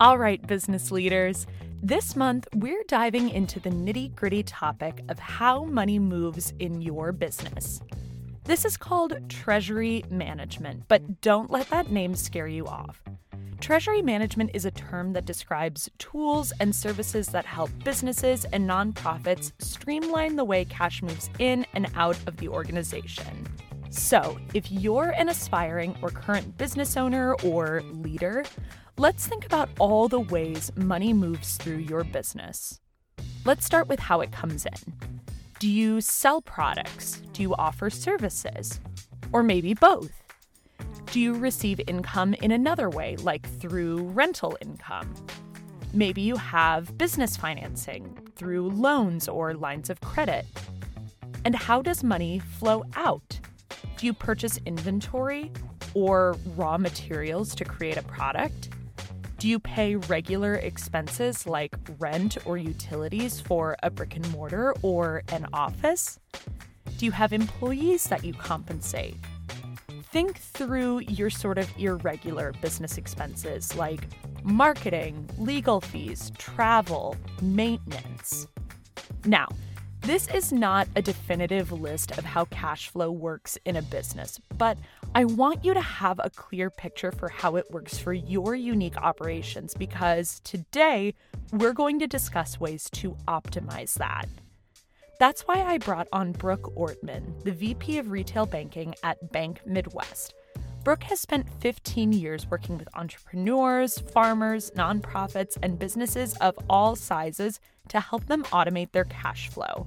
All right, business leaders. This month, we're diving into the nitty gritty topic of how money moves in your business. This is called treasury management, but don't let that name scare you off. Treasury management is a term that describes tools and services that help businesses and nonprofits streamline the way cash moves in and out of the organization. So, if you're an aspiring or current business owner or leader, let's think about all the ways money moves through your business. Let's start with how it comes in. Do you sell products? Do you offer services? Or maybe both? Do you receive income in another way, like through rental income? Maybe you have business financing through loans or lines of credit. And how does money flow out? Do you purchase inventory or raw materials to create a product? Do you pay regular expenses like rent or utilities for a brick and mortar or an office? Do you have employees that you compensate? Think through your sort of irregular business expenses like marketing, legal fees, travel, maintenance. Now, this is not a definitive list of how cash flow works in a business, but I want you to have a clear picture for how it works for your unique operations because today we're going to discuss ways to optimize that. That's why I brought on Brooke Ortmann, the VP of Retail Banking at Bank Midwest. Brooke has spent 15 years working with entrepreneurs, farmers, nonprofits, and businesses of all sizes to help them automate their cash flow.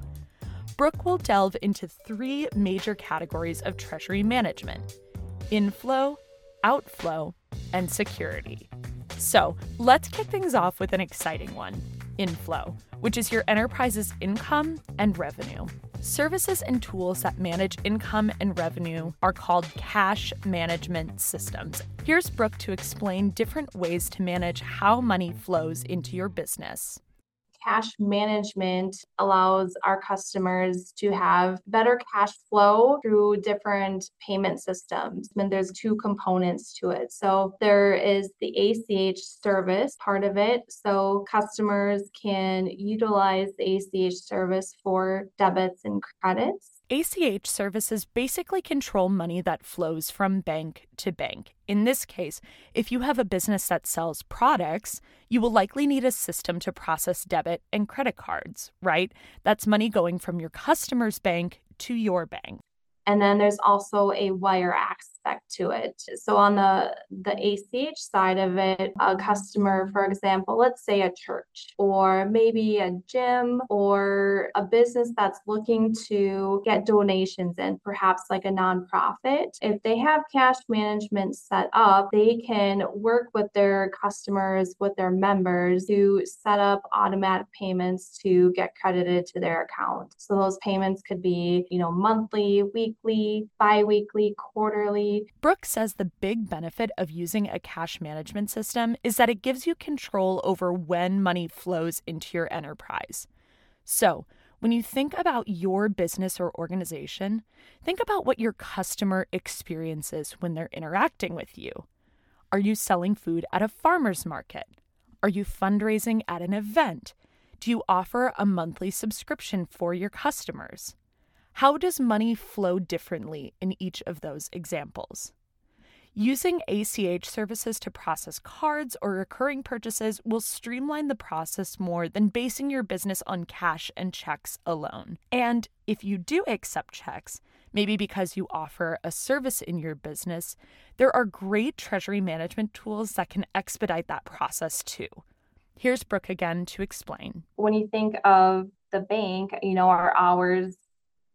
Brooke will delve into three major categories of treasury management inflow, outflow, and security. So let's kick things off with an exciting one inflow, which is your enterprise's income and revenue. Services and tools that manage income and revenue are called cash management systems. Here's Brooke to explain different ways to manage how money flows into your business cash management allows our customers to have better cash flow through different payment systems. And there's two components to it. So there is the ACH service part of it. So customers can utilize the ACH service for debits and credits. ACH services basically control money that flows from bank to bank. In this case, if you have a business that sells products, you will likely need a system to process debit and credit cards, right? That's money going from your customer's bank to your bank. And then there's also a wire aspect to it. So on the the ACH side of it, a customer, for example, let's say a church or maybe a gym or a business that's looking to get donations in, perhaps like a nonprofit. If they have cash management set up, they can work with their customers, with their members to set up automatic payments to get credited to their account. So those payments could be, you know, monthly, weekly weekly, bi weekly, quarterly. Brooke says the big benefit of using a cash management system is that it gives you control over when money flows into your enterprise. So, when you think about your business or organization, think about what your customer experiences when they're interacting with you. Are you selling food at a farmer's market? Are you fundraising at an event? Do you offer a monthly subscription for your customers? How does money flow differently in each of those examples? Using ACH services to process cards or recurring purchases will streamline the process more than basing your business on cash and checks alone. And if you do accept checks, maybe because you offer a service in your business, there are great treasury management tools that can expedite that process too. Here's Brooke again to explain. When you think of the bank, you know, our hours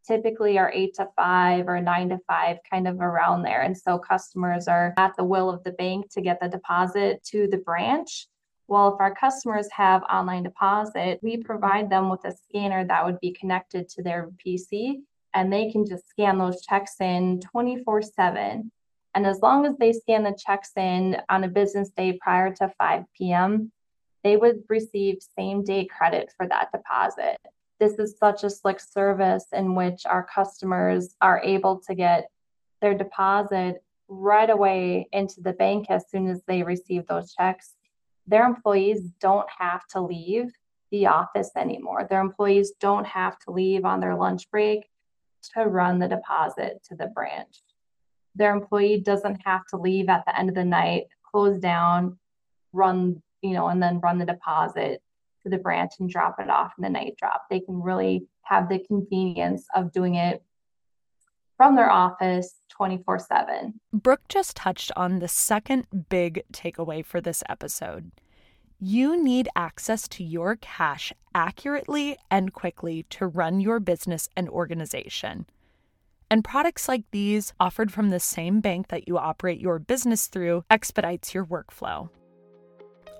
typically are eight to five or nine to five, kind of around there. And so customers are at the will of the bank to get the deposit to the branch. Well, if our customers have online deposit, we provide them with a scanner that would be connected to their PC and they can just scan those checks in 24 7. And as long as they scan the checks in on a business day prior to 5 p.m., they would receive same day credit for that deposit this is such a slick service in which our customers are able to get their deposit right away into the bank as soon as they receive those checks. their employees don't have to leave the office anymore. Their employees don't have to leave on their lunch break to run the deposit to the branch. Their employee doesn't have to leave at the end of the night, close down, run, you know, and then run the deposit to the branch and drop it off in the night drop. They can really have the convenience of doing it from their office 24 7. Brooke just touched on the second big takeaway for this episode. You need access to your cash accurately and quickly to run your business and organization. And products like these, offered from the same bank that you operate your business through, expedites your workflow.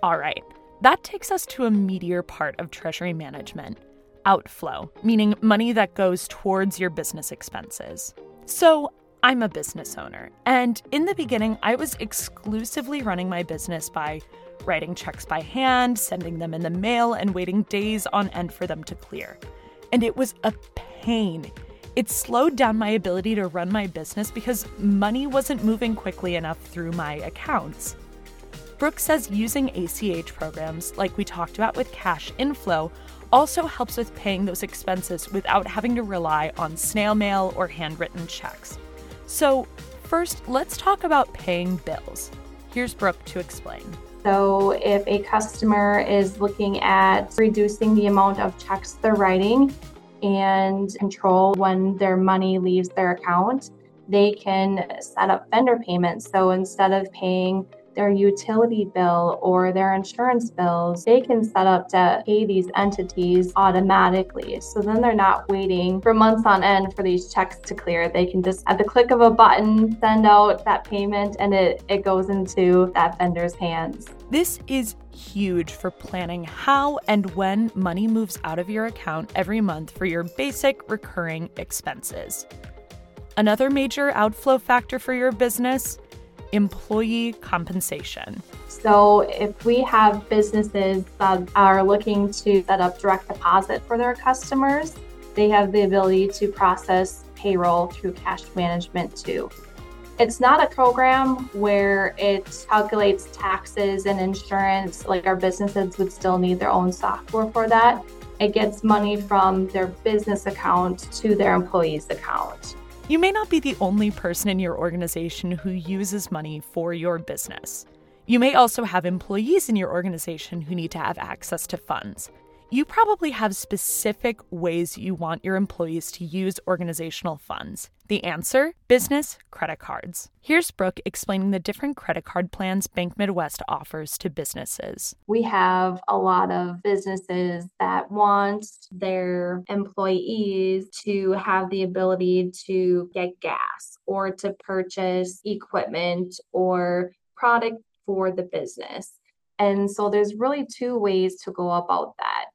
All right, that takes us to a meatier part of treasury management outflow, meaning money that goes towards your business expenses. So, I'm a business owner, and in the beginning, I was exclusively running my business by writing checks by hand, sending them in the mail, and waiting days on end for them to clear. And it was a pain. It slowed down my ability to run my business because money wasn't moving quickly enough through my accounts. Brooke says using ACH programs, like we talked about with cash inflow, also helps with paying those expenses without having to rely on snail mail or handwritten checks. So, first, let's talk about paying bills. Here's Brooke to explain. So, if a customer is looking at reducing the amount of checks they're writing and control when their money leaves their account, they can set up vendor payments. So, instead of paying their utility bill or their insurance bills, they can set up to pay these entities automatically. So then they're not waiting for months on end for these checks to clear. They can just, at the click of a button, send out that payment and it, it goes into that vendor's hands. This is huge for planning how and when money moves out of your account every month for your basic recurring expenses. Another major outflow factor for your business employee compensation. So, if we have businesses that are looking to set up direct deposit for their customers, they have the ability to process payroll through cash management too. It's not a program where it calculates taxes and insurance, like our businesses would still need their own software for that. It gets money from their business account to their employees' account. You may not be the only person in your organization who uses money for your business. You may also have employees in your organization who need to have access to funds you probably have specific ways you want your employees to use organizational funds. The answer business credit cards. Here's Brooke explaining the different credit card plans Bank Midwest offers to businesses. We have a lot of businesses that want their employees to have the ability to get gas or to purchase equipment or product for the business. And so there's really two ways to go about that.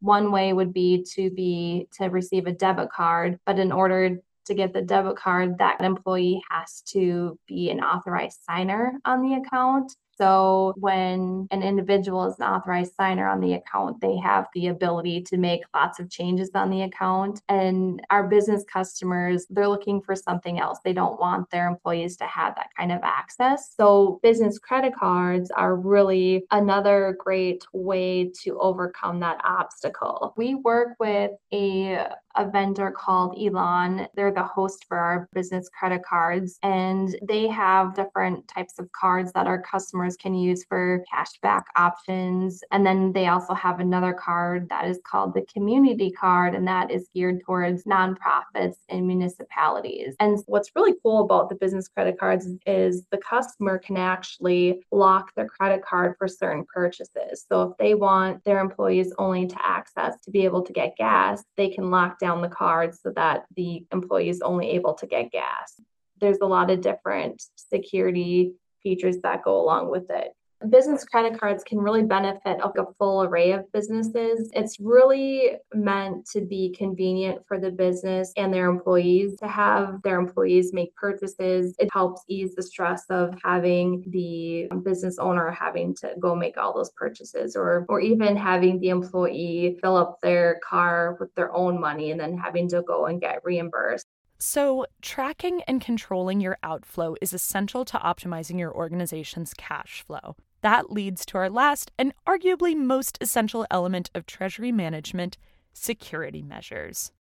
One way would be to be to receive a debit card, but in order to get the debit card, that employee has to be an authorized signer on the account. So when an individual is an authorized signer on the account, they have the ability to make lots of changes on the account. And our business customers, they're looking for something else. They don't want their employees to have that kind of access. So business credit cards are really another great way to overcome that obstacle. We work with a a vendor called Elan. They're the host for our business credit cards, and they have different types of cards that our customers can use for cashback options. And then they also have another card that is called the community card, and that is geared towards nonprofits and municipalities. And what's really cool about the business credit cards is the customer can actually lock their credit card for certain purchases. So if they want their employees only to access to be able to get gas, they can lock down the card so that the employee is only able to get gas. There's a lot of different security features that go along with it. Business credit cards can really benefit like a full array of businesses. It's really meant to be convenient for the business and their employees to have their employees make purchases. It helps ease the stress of having the business owner having to go make all those purchases or or even having the employee fill up their car with their own money and then having to go and get reimbursed. So, tracking and controlling your outflow is essential to optimizing your organization's cash flow. That leads to our last and arguably most essential element of Treasury management security measures.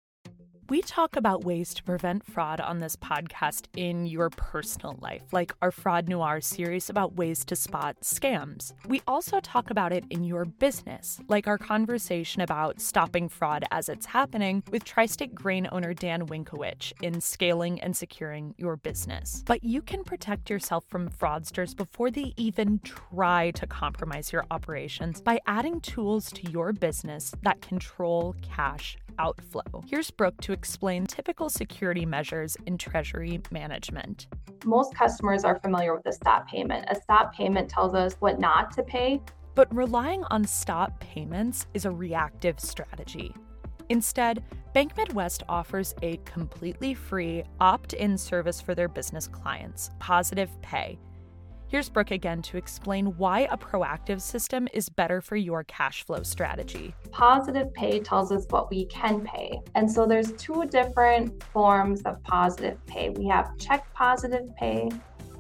We talk about ways to prevent fraud on this podcast in your personal life, like our Fraud Noir series about ways to spot scams. We also talk about it in your business, like our conversation about stopping fraud as it's happening with Tri State Grain owner Dan Winkowicz in scaling and securing your business. But you can protect yourself from fraudsters before they even try to compromise your operations by adding tools to your business that control cash outflow. Here's Brooke to explain typical security measures in treasury management. Most customers are familiar with a stop payment. A stop payment tells us what not to pay. But relying on stop payments is a reactive strategy. Instead, Bank Midwest offers a completely free opt in service for their business clients, Positive Pay Here's Brooke again to explain why a proactive system is better for your cash flow strategy. Positive pay tells us what we can pay. And so there's two different forms of positive pay. We have check positive pay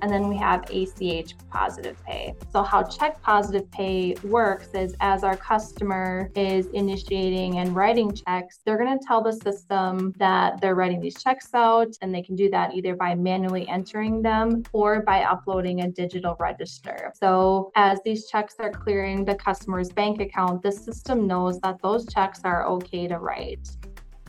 and then we have ACH positive pay. So, how check positive pay works is as our customer is initiating and writing checks, they're going to tell the system that they're writing these checks out, and they can do that either by manually entering them or by uploading a digital register. So, as these checks are clearing the customer's bank account, the system knows that those checks are okay to write.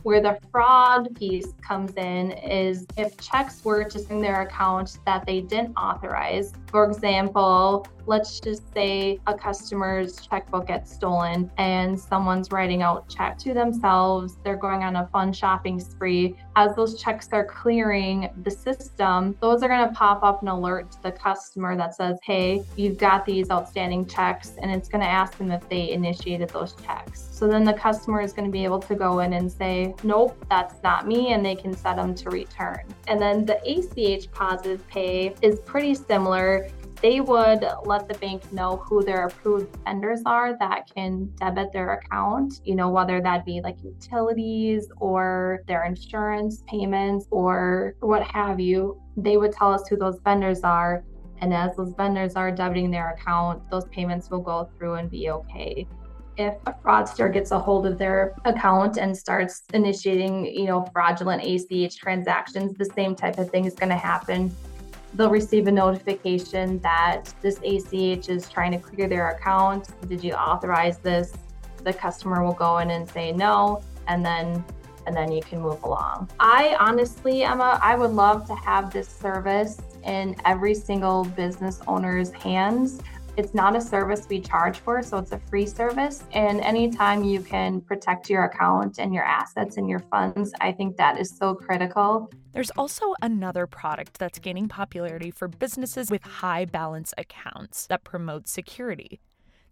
Where the fraud piece comes in is if checks were just in their account that they didn't authorize. For example, let's just say a customer's checkbook gets stolen and someone's writing out check to themselves. They're going on a fun shopping spree. As those checks are clearing the system, those are going to pop up an alert to the customer that says, hey, you've got these outstanding checks, and it's going to ask them if they initiated those checks. So then the customer is going to be able to go in and say, nope, that's not me, and they can set them to return. And then the ACH positive pay is pretty similar they would let the bank know who their approved vendors are that can debit their account, you know, whether that be like utilities or their insurance payments or what have you. They would tell us who those vendors are. And as those vendors are debiting their account, those payments will go through and be okay if a fraudster gets a hold of their account and starts initiating, you know, fraudulent ACH transactions, the same type of thing is going to happen they'll receive a notification that this ACH is trying to clear their account. Did you authorize this? The customer will go in and say no, and then and then you can move along. I honestly, Emma, I would love to have this service in every single business owner's hands. It's not a service we charge for, so it's a free service. And anytime you can protect your account and your assets and your funds, I think that is so critical. There's also another product that's gaining popularity for businesses with high balance accounts that promote security.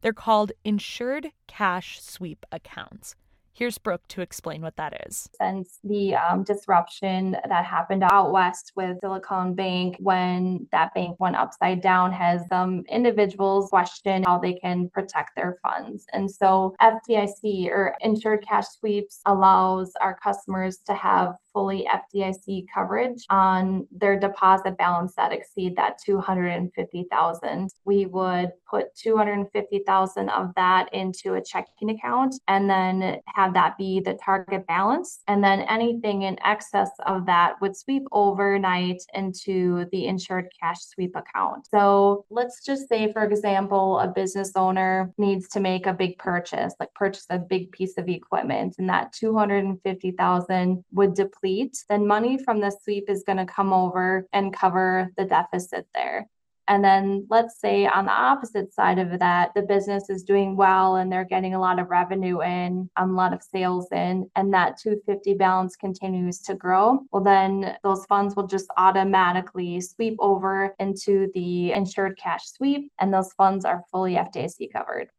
They're called insured cash sweep accounts. Here's Brooke to explain what that is. Since the um, disruption that happened out west with Silicon Bank, when that bank went upside down, has some individuals question how they can protect their funds. And so FDIC or insured cash sweeps allows our customers to have fully FDIC coverage on their deposit balance that exceed that 250,000. We would put 250,000 of that into a checking account and then have that be the target balance. And then anything in excess of that would sweep overnight into the insured cash sweep account. So let's just say, for example, a business owner needs to make a big purchase, like purchase a big piece of equipment, and that 250,000 would deplete, then money from the sweep is going to come over and cover the deficit there. And then let's say on the opposite side of that, the business is doing well and they're getting a lot of revenue in, a lot of sales in, and that 250 balance continues to grow. Well, then those funds will just automatically sweep over into the insured cash sweep, and those funds are fully FDIC covered.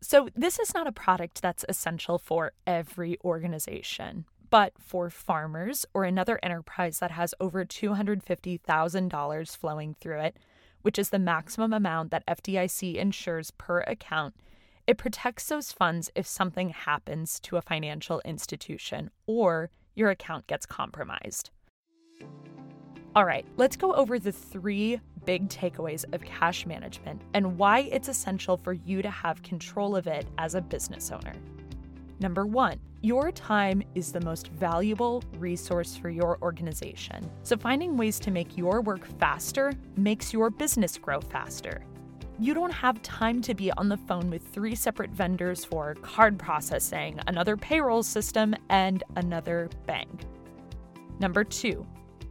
So, this is not a product that's essential for every organization. But for farmers or another enterprise that has over $250,000 flowing through it, which is the maximum amount that FDIC insures per account, it protects those funds if something happens to a financial institution or your account gets compromised. All right, let's go over the three big takeaways of cash management and why it's essential for you to have control of it as a business owner. Number one, your time is the most valuable resource for your organization. So, finding ways to make your work faster makes your business grow faster. You don't have time to be on the phone with three separate vendors for card processing, another payroll system, and another bank. Number two,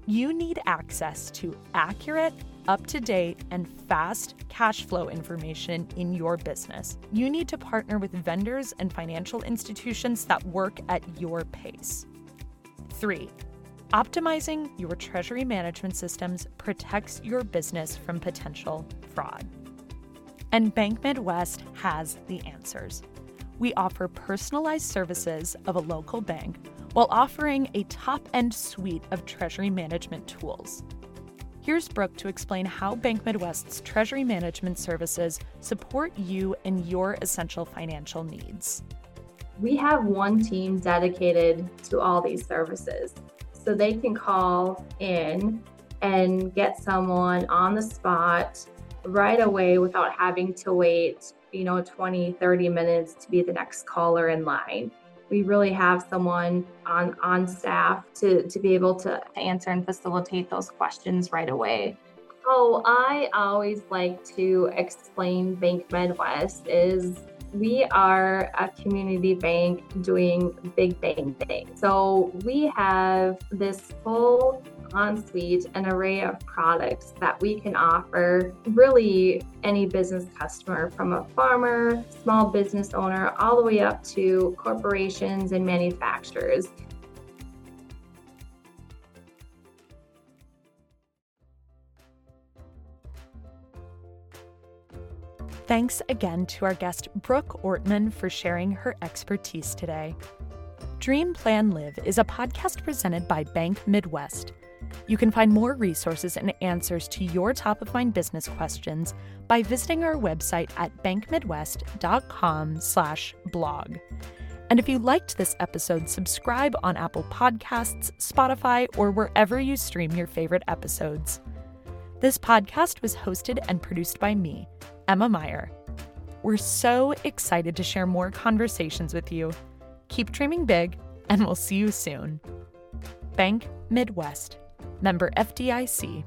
you need access to accurate, up to date, and fast cash flow information in your business. You need to partner with vendors and financial institutions that work at your pace. Three, optimizing your treasury management systems protects your business from potential fraud. And Bank Midwest has the answers. We offer personalized services of a local bank while offering a top end suite of treasury management tools. Here's Brooke to explain how Bank Midwest's treasury management services support you and your essential financial needs. We have one team dedicated to all these services. So they can call in and get someone on the spot right away without having to wait, you know, 20, 30 minutes to be the next caller in line we really have someone on on staff to to be able to answer and facilitate those questions right away. Oh, I always like to explain Bank Midwest is we are a community bank doing big bank things. So we have this full ensuite an array of products that we can offer really any business customer from a farmer, small business owner, all the way up to corporations and manufacturers. Thanks again to our guest Brooke Ortmann for sharing her expertise today. Dream Plan Live is a podcast presented by Bank Midwest. You can find more resources and answers to your top of mind business questions by visiting our website at bankmidwest.com/blog. And if you liked this episode, subscribe on Apple Podcasts, Spotify, or wherever you stream your favorite episodes. This podcast was hosted and produced by me, Emma Meyer. We're so excited to share more conversations with you. Keep dreaming big, and we'll see you soon. Bank Midwest member FDIC